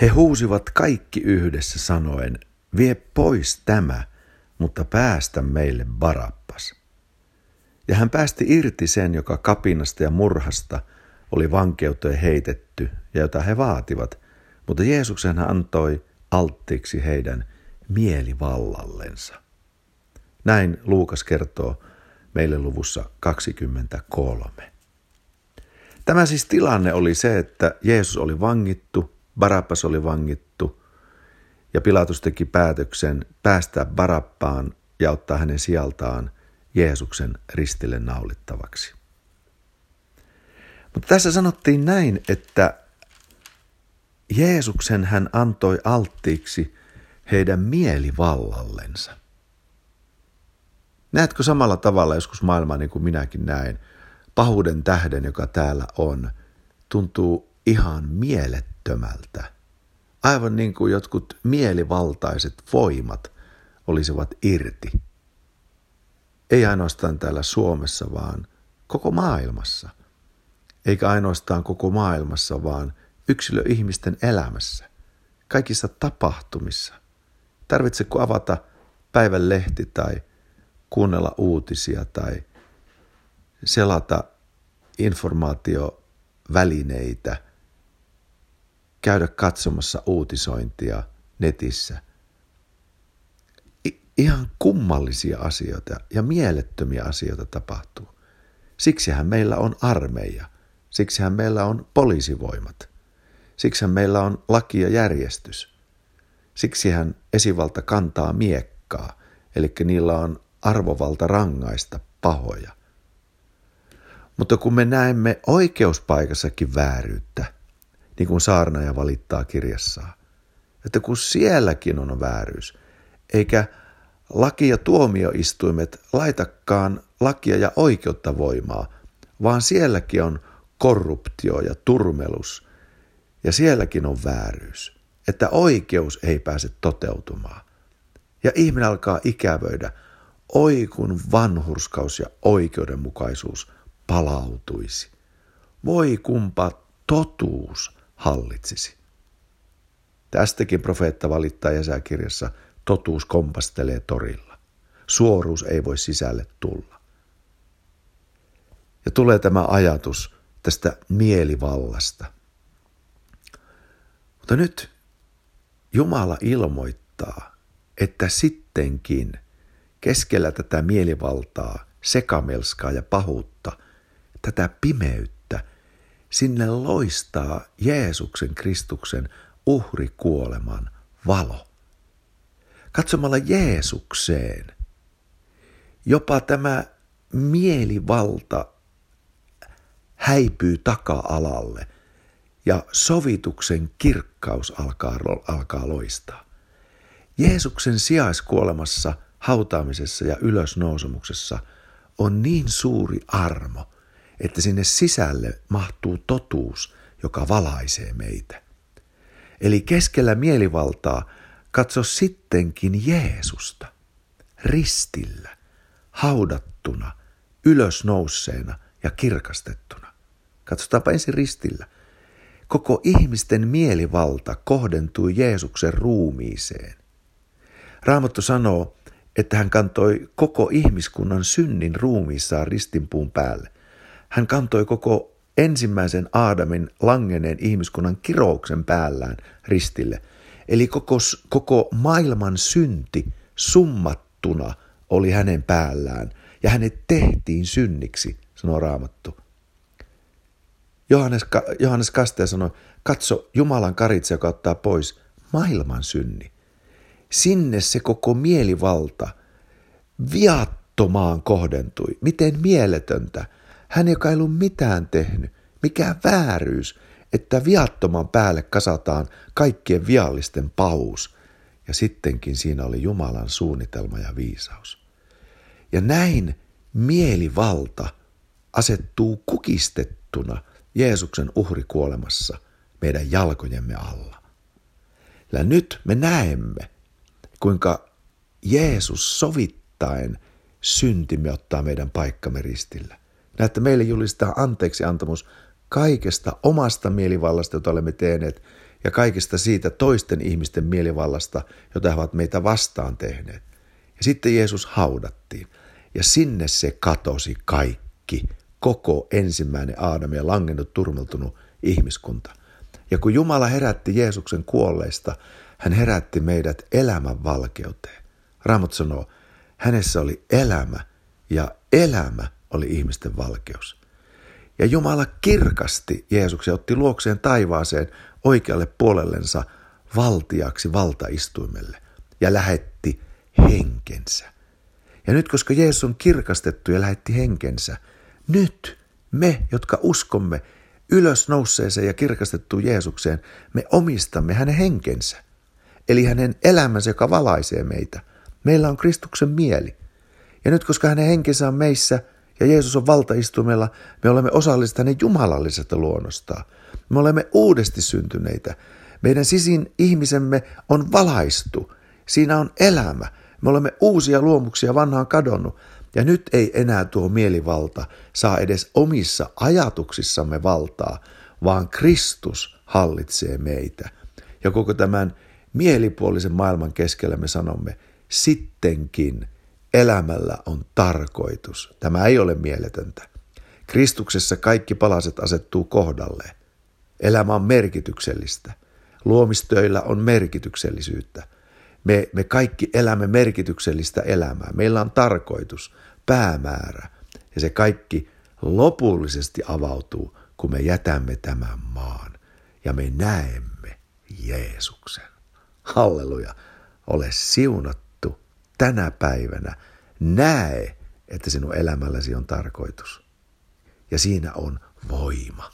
He huusivat kaikki yhdessä sanoen, vie pois tämä, mutta päästä meille Barappas. Ja hän päästi irti sen, joka kapinasta ja murhasta oli vankeuteen heitetty ja jota he vaativat, mutta Jeesuksen hän antoi alttiiksi heidän mielivallallensa. Näin Luukas kertoo meille luvussa 23. Tämä siis tilanne oli se, että Jeesus oli vangittu, Barabas oli vangittu ja Pilatus teki päätöksen päästää Barappaan ja ottaa hänen sijaltaan Jeesuksen ristille naulittavaksi. Mutta tässä sanottiin näin, että Jeesuksen hän antoi alttiiksi heidän mielivallallensa. Näetkö samalla tavalla joskus maailmaa niin kuin minäkin näen? Pahuuden tähden, joka täällä on, tuntuu ihan mielettömältä. Aivan niin kuin jotkut mielivaltaiset voimat olisivat irti. Ei ainoastaan täällä Suomessa, vaan koko maailmassa. Eikä ainoastaan koko maailmassa, vaan yksilöihmisten elämässä, kaikissa tapahtumissa. Tarvitsetko avata päivän lehti tai kuunnella uutisia tai selata informaatiovälineitä, käydä katsomassa uutisointia netissä. I- ihan kummallisia asioita ja mielettömiä asioita tapahtuu. Siksihän meillä on armeija, siksihän meillä on poliisivoimat, siksihän meillä on laki ja järjestys. Siksihän esivalta kantaa miekkaa, eli niillä on arvovalta rangaista pahoja. Mutta kun me näemme oikeuspaikassakin vääryyttä, niin kuin saarnaaja valittaa kirjassaan, että kun sielläkin on vääryys, eikä laki- ja tuomioistuimet laitakaan lakia ja oikeutta voimaa, vaan sielläkin on korruptio ja turmelus, ja sielläkin on vääryys, että oikeus ei pääse toteutumaan. Ja ihminen alkaa ikävöidä – Oi kun vanhurskaus ja oikeudenmukaisuus palautuisi. Voi kumpa totuus hallitsisi. Tästäkin profeetta valittaa Jesäkirjassa, totuus kompastelee torilla. Suoruus ei voi sisälle tulla. Ja tulee tämä ajatus tästä mielivallasta. Mutta nyt Jumala ilmoittaa, että sittenkin – keskellä tätä mielivaltaa, sekamelskaa ja pahuutta, tätä pimeyttä, sinne loistaa Jeesuksen Kristuksen uhrikuoleman valo. Katsomalla Jeesukseen, jopa tämä mielivalta häipyy taka-alalle ja sovituksen kirkkaus alkaa, alkaa loistaa. Jeesuksen sijaiskuolemassa – hautaamisessa ja ylösnousemuksessa on niin suuri armo, että sinne sisälle mahtuu totuus, joka valaisee meitä. Eli keskellä mielivaltaa katso sittenkin Jeesusta, ristillä, haudattuna, ylösnousseena ja kirkastettuna. Katsotaanpa ensin ristillä. Koko ihmisten mielivalta kohdentui Jeesuksen ruumiiseen. Raamattu sanoo, että hän kantoi koko ihmiskunnan synnin ruumiissaan ristinpuun päälle. Hän kantoi koko ensimmäisen Aadamin langeneen ihmiskunnan kirouksen päällään ristille. Eli koko, koko maailman synti summattuna oli hänen päällään ja hänet tehtiin synniksi, sanoo Raamattu. Johannes, Johannes Kastaja sanoi, katso Jumalan karitse, joka ottaa pois maailman synni. Sinne se koko mielivalta viattomaan kohdentui. Miten mieletöntä. Hän, joka ei ollut mitään tehnyt. Mikä vääryys, että viattoman päälle kasataan kaikkien viallisten paus. Ja sittenkin siinä oli Jumalan suunnitelma ja viisaus. Ja näin mielivalta asettuu kukistettuna Jeesuksen uhrikuolemassa meidän jalkojemme alla. Ja nyt me näemme, kuinka Jeesus sovittaen syntimme ottaa meidän paikkamme ristillä. Näette meille julistaa anteeksi antamus kaikesta omasta mielivallasta, jota olemme tehneet, ja kaikesta siitä toisten ihmisten mielivallasta, jota he ovat meitä vastaan tehneet. Ja sitten Jeesus haudattiin. Ja sinne se katosi kaikki, koko ensimmäinen Aadam ja langennut turmeltunut ihmiskunta. Ja kun Jumala herätti Jeesuksen kuolleista, hän herätti meidät elämän valkeuteen. Raamot sanoo, hänessä oli elämä ja elämä oli ihmisten valkeus. Ja Jumala kirkasti Jeesuksen otti luokseen taivaaseen oikealle puolellensa valtiaksi valtaistuimelle ja lähetti henkensä. Ja nyt koska Jeesus on kirkastettu ja lähetti henkensä, nyt me, jotka uskomme ylös nousseeseen ja kirkastettuun Jeesukseen, me omistamme hänen henkensä. Eli hänen elämänsä, joka valaisee meitä. Meillä on Kristuksen mieli. Ja nyt koska hänen henkensä on meissä ja Jeesus on valtaistumella, me olemme osalliset hänen jumalallisesta luonnostaan. Me olemme uudesti syntyneitä. Meidän sisin ihmisemme on valaistu. Siinä on elämä. Me olemme uusia luomuksia, vanha on kadonnut. Ja nyt ei enää tuo mielivalta saa edes omissa ajatuksissamme valtaa, vaan Kristus hallitsee meitä. Ja koko tämän mielipuolisen maailman keskellä me sanomme, sittenkin elämällä on tarkoitus. Tämä ei ole mieletöntä. Kristuksessa kaikki palaset asettuu kohdalleen. Elämä on merkityksellistä. Luomistöillä on merkityksellisyyttä. Me, me kaikki elämme merkityksellistä elämää. Meillä on tarkoitus, päämäärä. Ja se kaikki lopullisesti avautuu, kun me jätämme tämän maan ja me näemme Jeesuksen. Halleluja. Ole siunattu tänä päivänä. Näe, että sinun elämälläsi on tarkoitus. Ja siinä on voima.